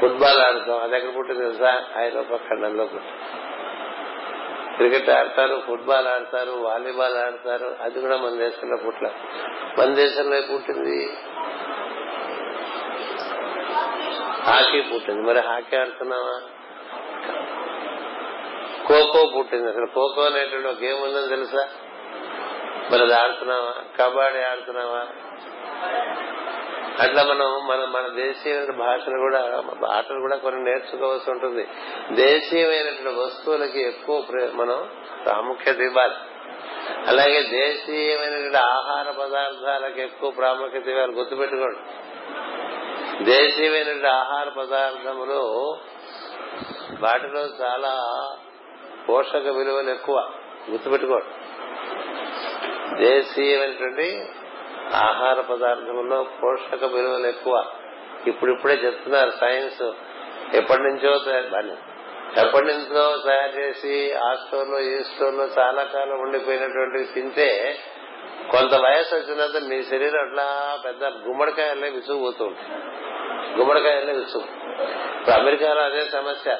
ఫుట్బాల్ ఆడతాం అది ఎక్కడ పుట్టింది తెలుసా? ఐరోపా ఖండంలో పుట్టింది. క్రికెట్ ఆడతారు ఫుట్బాల్ ఆడతారు వాలీబాల్ ఆడతారు అది కూడా మన దేశంలో పుట్ల మన దేశంలో పుట్టింది? హాకీ పుట్టింది. మరి హాకీ ఆడుతున్నావా? ఖోఖో పుట్టింది. అసలు ఖోఖో అనేటువంటి గేమ్ ఉందని తెలుసా? మరి అది ఆడుతున్నావా? కబడ్డీ ఆడుతున్నావా? అట్లా మనం మన మన దేశీయ భాషను కూడా ఆటలు కూడా కొన్ని నేర్చుకోవాల్సి ఉంటుంది. దేశీయమైనటువంటి వస్తువులకి ఎక్కువ మనం ప్రాముఖ్యత ఇవ్వాలి. అలాగే దేశీయమైనటువంటి ఆహార పదార్థాలకు ఎక్కువ ప్రాముఖ్యత ఇవ్వాలి. గుర్తుపెట్టుకోండి. దేశీయమైనటువంటి ఆహార పదార్థములు వాటిలో చాలా పోషక విలువలు ఎక్కువ. గుర్తుపెట్టుకోండి. దేశీయమైనటువంటి ఆహార పదార్థంలో పోషక విలువలు ఎక్కువ. ఇప్పుడిప్పుడే చెప్తున్నారు సైన్స్. ఎప్పటి నుంచో దాన్ని ఎప్పటి నుంచో తయారు చేసి ఆ స్టోర్లో ఈ స్టోర్లో చాలా కాలం ఉండిపోయినటువంటి తింటే కొంత వయసు వచ్చినంత మీ శరీరం అట్లా పెద్ద గుమ్మడికాయలే విసుగుపోతూ ఉంటుంది గుమ్మడికాయలే విసుగు. ఇప్పుడు అమెరికాలో అదే సమస్య.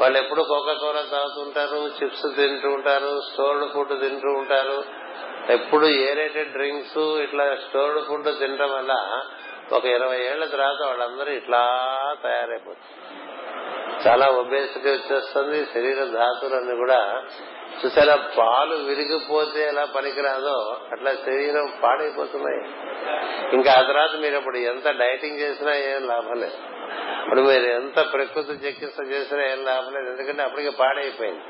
వాళ్ళు ఎప్పుడు కోకా కోలా తాగుతుంటారు చిప్స్ తింటూ ఉంటారు స్టోర్డ్ ఫుడ్ తింటూ ఉంటారు. ఎప్పుడు ఏరేటెడ్ డ్రింక్స్ ఇట్లా స్టోర్డ్ ఫుడ్ తినడం వల్ల ఒక ఇరవై ఏళ్ళ తర్వాత వాళ్ళందరూ ఇట్లా తయారైపోతుంది చాలా ఒబేసిటీ వచ్చేస్తుంది శరీర ధాతులన్నీ కూడా. చూసారా పాలు విరిగిపోతే ఎలా పనికిరాదో అట్లా శరీరం పాడైపోతున్నాయి. ఇంకా ఆ తర్వాత మీరు అప్పుడు ఎంత డైటింగ్ చేసినా ఏం లాభం లేదు. ఇప్పుడు మీరు ఎంత ప్రకృతి చికిత్స చేసినా ఏం లాభం లేదు ఎందుకంటే అప్పటికే పాడైపోయింది.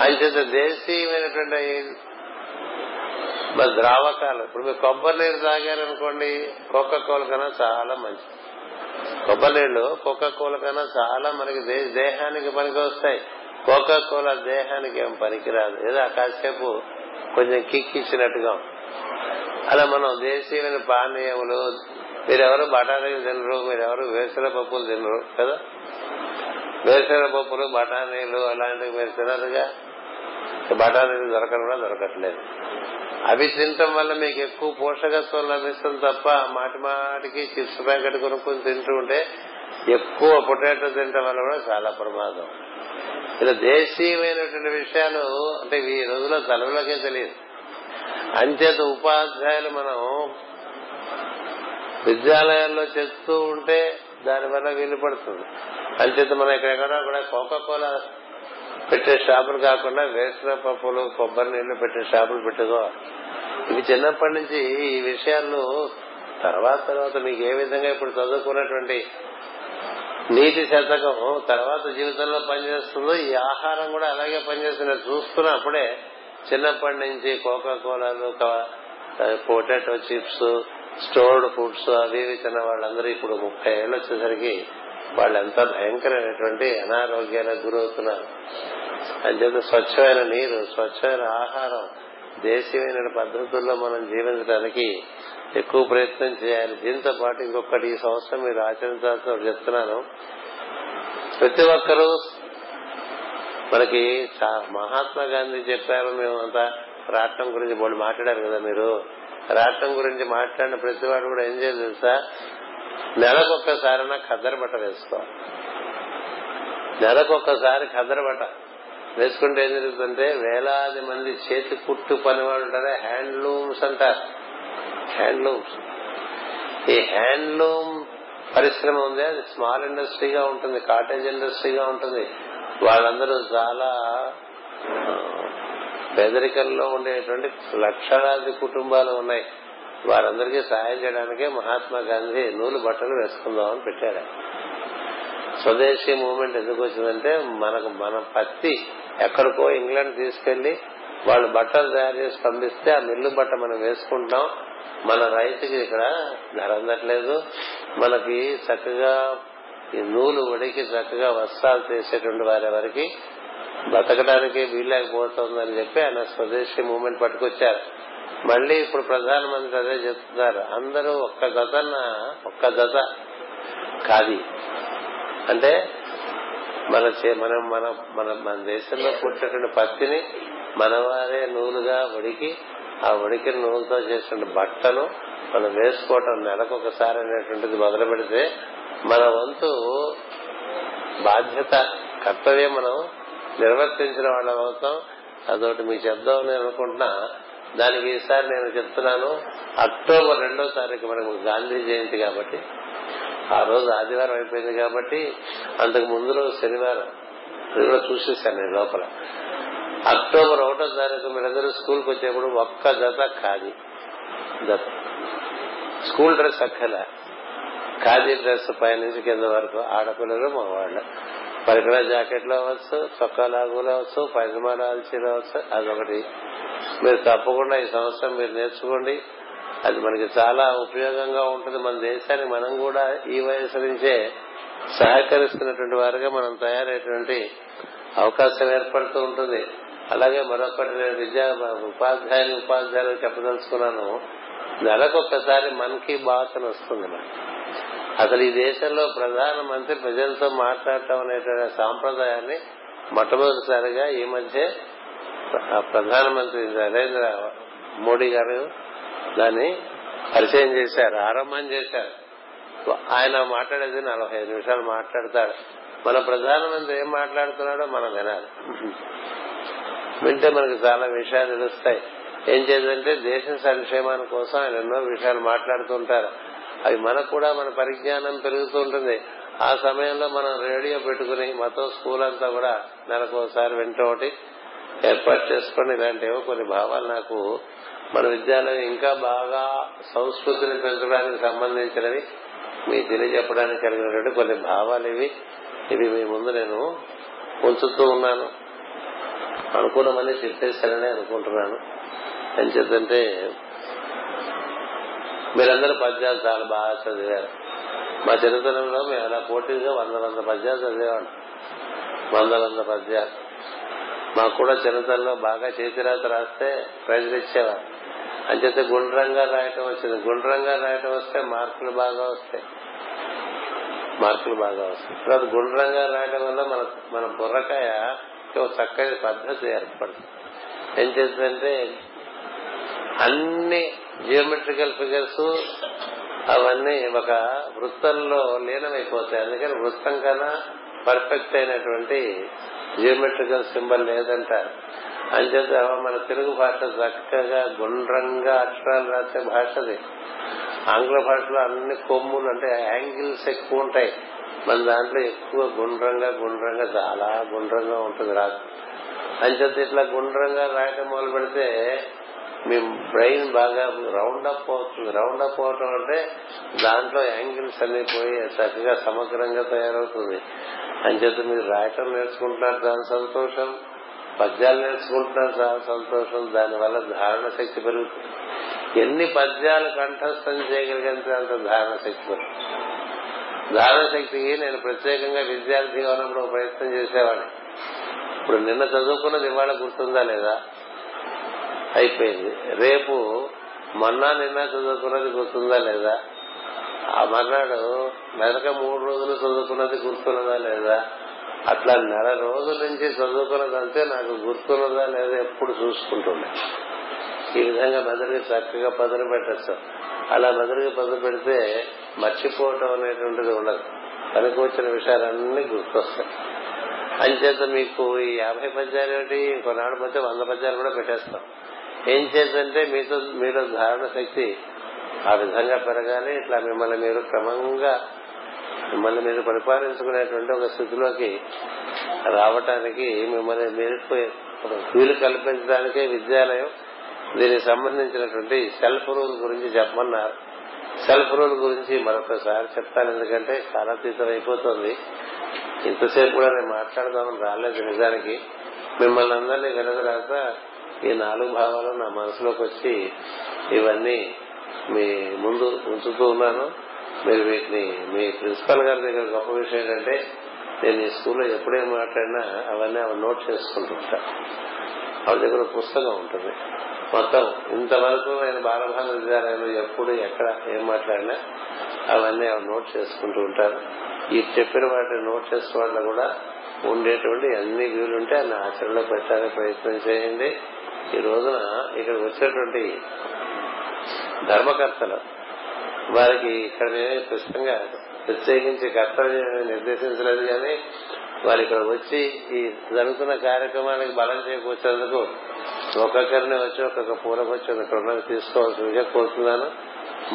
అంచేత దేశీయమైనటువంటి మరి ద్రావకాలు. ఇప్పుడు మీరు కొబ్బరి నీరు తాగారనుకోండి కోకా కోల కన్నా చాలా మంచిది. కొబ్బరి నీళ్ళు కోకా కోల కన్నా చాలా మనకి దేహానికి పనికి వస్తాయి. కోకా కోల దేహానికి ఏం పనికిరాదు. ఏదో కాసేపు కొంచెం కిక్ ఇచ్చినట్టుగా అలా మనం దేశీయమైన పానీయములు మీరెవరు బఠానీలు తినరు మీరెవరు వేసిన పప్పులు తినరు కదా? వేసిన పప్పులు బఠానీలు అలాంటివి మీరు తినరుగా? బఠానీలు దొరకడం కూడా దొరకట్లేదు. అవి తినటం వల్ల మీకు ఎక్కువ పోషకత్వం లభిస్తుంది తప్ప మాటి మాటికి చిప్స్ ప్యాకెట్ కొనుక్కొని తింటూ ఉంటే ఎక్కువ పొటాటో తినటం వల్ల కూడా చాలా ప్రమాదం. ఇలా దేశీయమైనటువంటి విషయాలు అంటే ఈ రోజుల్లో తలవులకే తెలియదు. అంచేత ఉపాధ్యాయులు మనం విద్యాలయాల్లో చేస్తూ ఉంటే దానివల్ల వీలు పడుతుంది. అంచేత మనం ఎక్కడెక్కడా కూడా కోకా కోలా పెట్టే షాపులు కాకుండా వేసిన పప్పులు కొబ్బరి నీళ్ళు పెట్టే షాపులు పెట్టుకోవాలి ఇవి చిన్నప్పటి నుంచి ఈ విషయాలు తర్వాత తర్వాత మీకు ఏ విధంగా ఇప్పుడు చదువుకున్నటువంటి నీటి శతకం తర్వాత జీవితంలో పనిచేస్తుందో ఈ ఆహారం కూడా అలాగే పనిచేస్తుంది. చూస్తున్నప్పుడే చిన్నప్పటి నుంచి కోకా కోలాలు పొటాటో చిప్స్ స్టోర్డ్ ఫుడ్స్ అవి ఇవి తిన్న వాళ్ళందరూ ఇప్పుడు ముప్పై ఏళ్ళు వచ్చేసరికి వాళ్ళు ఎంత భయంకరమైనటువంటి అనారోగ్యాలకు గురవుతున్నారు. అంచేత స్వచ్ఛమైన నీరు స్వచ్ఛమైన ఆహారం దేశీయమైన పద్ధతుల్లో మనం జీవించడానికి ఎక్కువ ప్రయత్నం చేయాలి. దీంతో పాటు ఇంకొకటి ఈ సంవత్సరం మీరు ఆచరించాల్సిన చెప్తున్నాను. ప్రతి ఒక్కరూ మనకి మహాత్మా గాంధీ చెప్పారు మేము అంతా రాష్ట్రం గురించి వాళ్ళు మాట్లాడారు కదా మీరు. రాష్ట్రం గురించి మాట్లాడిన ప్రతి వాడు కూడా ఏం చేయాలి తెలుసా? నెలకొక్కసారైనా ఖద్దరు బట్ట వేసుకోవాలి. నెలకొక్కసారి ఖద్దరు బట్ట వేసుకుంటే ఏం జరుగుతుందంటే వేలాది మంది చేతి కుట్టు పని వాళ్ళు ఉంటారే. హ్యాండ్లూమ్స్ అంటారు హ్యాండ్లూమ్స్. ఈ హ్యాండ్లూమ్ పరిశ్రమ ఉంది. అది స్మాల్ ఇండస్ట్రీగా ఉంటుంది కాటేజ్ ఇండస్ట్రీగా ఉంటుంది. వాళ్ళందరూ చాలా పేదరికంలో ఉండేటువంటి లక్షలాది కుటుంబాలు ఉన్నాయి. వారందరికీ సహాయం చేయడానికే మహాత్మా గాంధీ నూలు బట్టలు వేసుకుందామని పెట్టారు. స్వదేశీ మూవ్మెంట్ ఎందుకు వచ్చిందంటే మనకు మన పత్తి ఎక్కడికో ఇంగ్లాండ్ తీసుకెళ్ళి వాళ్ళు బట్టలు తయారు చేసి పంపిస్తే ఆ మిల్లు బట్ట మనం వేసుకుంటాం. మన రైతుకి ఇక్కడ ధర అందట్లేదు. మనకి చక్కగా ఈ నూలు ఉడికి చక్కగా వస్త్రాలు చేసేటువంటి వారి వారికి బతకడానికి వీల్లేకపోతుందని చెప్పి ఆయన స్వదేశీ మూవ్మెంట్ పట్టుకొచ్చారు. మళ్ళీ ఇప్పుడు ప్రధానమంత్రి అదే చెప్తున్నారు. అందరూ ఒక్క జతన్న ఒక్క గత కాది. అంటే మన చే- మనం మన మన మన దేశంలో పుట్టినటువంటి పత్తిని మనవారే నూలుగా ఉడికి ఆ ఉడికిన నూలుతో చేసిన బట్టలు మనం వేసుకోవటం నెలకొకసారి అనేటువంటిది మొదలు పెడితే మన వంతు బాధ్యత కర్తవ్యం మనం నిర్వర్తించిన వాళ్ళం అవుతాం. అదొకటి మీకు చెప్దాం నేను అనుకుంటున్నా. దానికి ఈసారి నేను చెప్తున్నాను అక్టోబర్ రెండో తారీఖు మనకు గాంధీ జయంతి కాబట్టి ఆ రోజు ఆదివారం అయిపోయింది కాబట్టి అంతకు ముందు రోజు శనివారం. అది కూడా చూసేసాను నేను లోపల. అక్టోబర్ ఒకటో తారీఖు మీరందరూ స్కూల్కి వచ్చేప్పుడు ఒక్క జత ఖాదీ. జత. స్కూల్ డ్రెస్ అక్కల. ఖాదీ డ్రెస్ పైనుంచి కింద వరకు ఆడపిల్లలు మగవాళ్ళు పరికర జాకెట్లు అవ్వచ్చు చొక్కా లాగులు అవ్వచ్చు పైజమాలు లాల్చీలు అవ్వచ్చు అదొకటి. మీరు తప్పకుండా ఈ సంవత్సరం మీరు నేర్చుకోండి. అది మనకి చాలా ఉపయోగంగా ఉంటుంది మన దేశానికి. మనం కూడా ఈ వయసు నుంచే సహకరిస్తున్నటువంటి వారుగా మనం తయారయ్యేటువంటి అవకాశం ఏర్పడుతూ ఉంటుంది. అలాగే మరొకటి నేను విద్యా ఉపాధ్యాయులు ఉపాధ్యాయులు చెప్పదలుచుకున్నాను. నెలకొకసారి మన్ కీ బాత్ అని వస్తుంది అసలు ఈ దేశంలో ప్రధానమంత్రి ప్రజలతో మాట్లాడటం అనేటువంటి సాంప్రదాయాన్ని మొట్టమొదటిసారిగా ఈ మధ్య ప్రధానమంత్రి నరేంద్ర మోడీ గారు దాన్ని పరిచయం చేశారు ఆరంభం చేశారు. ఆయన మాట్లాడేది నలభై ఐదు నిమిషాలు మాట్లాడతాడు. మన ప్రధానమంత్రి ఏం మాట్లాడుతున్నాడో మనం వినాలి. వింటే మనకు చాలా విషయాలు తెలుస్తాయి. ఏం చేద్దంటే దేశ సంక్షేమాని కోసం ఆయన ఎన్నో విషయాలు మాట్లాడుతుంటారు. అవి మనకు కూడా మన పరిజ్ఞానం పెరుగుతూ ఉంటుంది. ఆ సమయంలో మనం రేడియో పెట్టుకుని మొత్తం స్కూల్ అంతా కూడా నెలకోసారి ఒకసారి వింటూ ఒకటి ఏర్పాటు చేసుకుని ఇలాంటివో కొన్ని భావాలు నాకు మన విద్యాలయం ఇంకా బాగా సంస్కృతిని పెంచడానికి సంబంధించినవి. మీ తెలియజెప్పడానికి కలిగినటువంటి కొన్ని భావాలు ఇవి. ఇవి మీ ముందు నేను ఉంచుతూ ఉన్నాను. అనుకున్నామని చెప్పేశారని అనుకుంటున్నాను. ఏం చేద్దంటే మీరందరూ పద్యాలు చాలా బాగా చదివారు. మా చిన్నతనంలో మేము అలా పోటీగా వంద వంద పద్యాలు చదివేవాళ్ళం. వంద వంద పద్యాలు. మాకు కూడా చిన్నతనంలో బాగా చేతిరాత రాస్తే ప్రైజ్లు ఇచ్చేవారు. అంచేత గుండ్రంగా రాయటం వచ్చింది. గుండ్రంగా రాయటం వస్తే మార్కులు బాగా వస్తాయి. మార్కులు బాగా వస్తాయి. తర్వాత గుండ్రంగా రాయటం వల్ల మన మన బుర్రకాయ ఒక చక్కని పద్ధతి ఏర్పడుతుంది. ఏం చేస్తుందంటే అన్ని జియోమెట్రికల్ ఫిగర్స్ అవన్నీ ఒక వృత్తంలో లీనమైపోతాయి. అందుకని వృత్తం కన్నా పర్ఫెక్ట్ అయినటువంటి జియోమెట్రికల్ సింబల్ లేదంటారు అంచేత మన తెలుగు భాష చక్కగా గుండ్రంగా అక్షరాలు రాసే భాషది ఆంగ్ల భాషలో అన్ని కొమ్ములు అంటే యాంగిల్స్ ఎక్కువ ఉంటాయి. మన దాంట్లో ఎక్కువ గుండ్రంగా గుండ్రంగా చాలా గుండ్రంగా ఉంటుంది రాదు అంచేత ఇట్లా గుండ్రంగా రాయటం మొదలు పెడితే మీ బ్రెయిన్ బాగా రౌండ్ అప్ అవుతుంది. రౌండ్ అప్ అవటం అంటే దాంట్లో యాంగిల్స్ అన్ని పోయి చక్కగా సమగ్రంగా తయారవుతుంది. అంచేత మీరు రాయటం నేర్చుకుంటున్నారు దాని సంతోషం. పద్యాలు నేర్చుకుంటున్నారు చాలా సంతోషం. దానివల్ల ధారణ శక్తి పెరుగుతుంది. ఎన్ని పద్యాలు కంఠస్థం చేయగలిగితే అంత ధారణ శక్తి పెరుగుతుంది. ధారణ శక్తికి నేను ప్రత్యేకంగా విద్యార్థిగా ఉన్నప్పుడు ఒక ప్రయత్నం చేసేవాడిని. ఇప్పుడు నిన్న చదువుకున్నది ఇవాళ గుర్తుందా లేదా? అయిపోయింది. రేపు మొన్న నిన్న చదువుకున్నది గుర్తుందా లేదా? ఆ మర్నాడు మెదక మూడు రోజులు చదువుకున్నది గుర్తున్నదా లేదా? అట్లా నెల రోజుల నుంచి చదువుకున్నదంతే నాకు గుర్తున్నదా లేదా ఎప్పుడు చూసుకుంటుండే. ఈ విధంగా మెదడుకి చక్కగా పదును పెట్టచ్చు అలా మెదడుకి పదును పెడితే మర్చిపోవటం అనేటువంటిది ఉండదు. పనికి వచ్చిన విషయాలన్నీ గుర్తొస్తాయి. అంచేత మీకు ఈ యాభై పద్యాలు ఏమిటి? కొన్నాడు పోతే వంద పద్యాలు కూడా పెట్టేస్తాం. ఏం చేద్దంటే మీతో మీలో ధారణ శక్తి ఆ విధంగా పెరగాలి. ఇట్లా మిమ్మల్ని మీరు క్రమంగా మిమ్మల్ని మీరు పరిపాలించుకునేటువంటి ఒక స్థితిలోకి రావటానికి మిమ్మల్ని మీరు వీలు కల్పించడానికే విద్యాలయం దీనికి సంబంధించినటువంటి సెల్ఫ్ రూల్ గురించి చెప్పమన్నారు. సెల్ఫ్ రూల్ గురించి మరొకసారి చెప్తాను ఎందుకంటే కాలాతీతం అయిపోతుంది ఇంతసేపు కూడా నేను మాట్లాడదామని రాలేదు నిజానికి. మిమ్మల్ని అందరినీ విన్న తర్వాత ఈ నాలుగు భావాలు నా మనసులోకి వచ్చి ఇవన్నీ మీ ముందు ఉంచుతూ ఉన్నాను. మీరు వీటిని మీ ప్రిన్సిపల్ గారి దగ్గర గొప్ప విషయం ఏంటంటే నేను ఈ స్కూల్లో ఎప్పుడేం మాట్లాడినా అవన్నీ ఆవిడ నోట్ చేసుకుంటుంటా. ఆవిడ దగ్గర పుస్తకం ఉంటుంది. మొత్తం ఇంతవరకు నేను బాలభాన విద్యాలయంలో ఎప్పుడు ఎక్కడ ఏం మాట్లాడినా అవన్నీ ఆవిడ నోట్ చేసుకుంటూ ఉంటారు. ఈ చెప్పిన వాటిని నోట్ చేసిన వాళ్ళు కూడా ఉండేటువంటి అన్ని వీలుంటే అన్ని ఆచరణలో పెట్టడానికి ప్రయత్నం చేయండి. ఈ రోజున ఇక్కడ వచ్చేటువంటి ధర్మకర్తలు వారికి ఇక్కడ నేనే స్పష్టంగా ప్రత్యేకించి కర్తవ్యం నిర్దేశించలేదు కానీ వారు ఇక్కడ వచ్చి ఈ జరుగుతున్న కార్యక్రమానికి బలం చేకూర్చేందుకు ఒక్కొక్కరిని వచ్చి ఒక్కొక్క పూలకు వచ్చి ఇక్కడ ఉన్నది తీసుకోవాల్సిందిగా కోరుతున్నాను.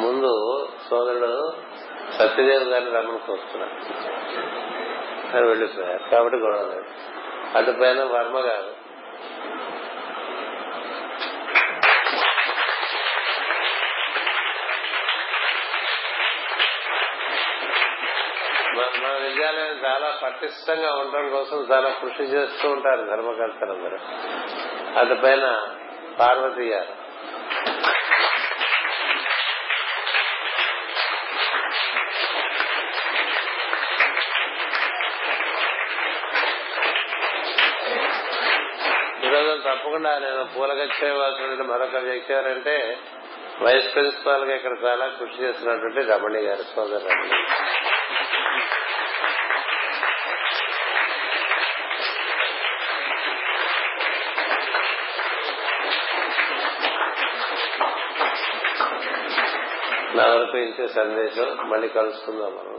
ముందు సోదరుడు సత్యదేవ్ గారిని రమ్మని కోరుతున్నాను. వెళ్ళిపోయారు. కాబట్టి గొడవ లేదు. అటుపైన వర్మ గారు మన విద్యాలయం చాలా పటిష్టంగా ఉండడం కోసం చాలా కృషి చేస్తూ ఉంటారు ధర్మకర్తలందరూ అటుపైన పార్వతి గారు. ఈరోజు తప్పకుండా నేను పూలగచ్చేవాల్సిన మరొక వ్యక్తి ఎవరంటే వైస్ ప్రిన్సిపాల్గా ఇక్కడ చాలా కృషి చేస్తున్నటువంటి రమణి గారు సోదరు రమణి నా వరకు ఇచ్చే సందేశం మళ్ళీ కలుసుకుందాం మనం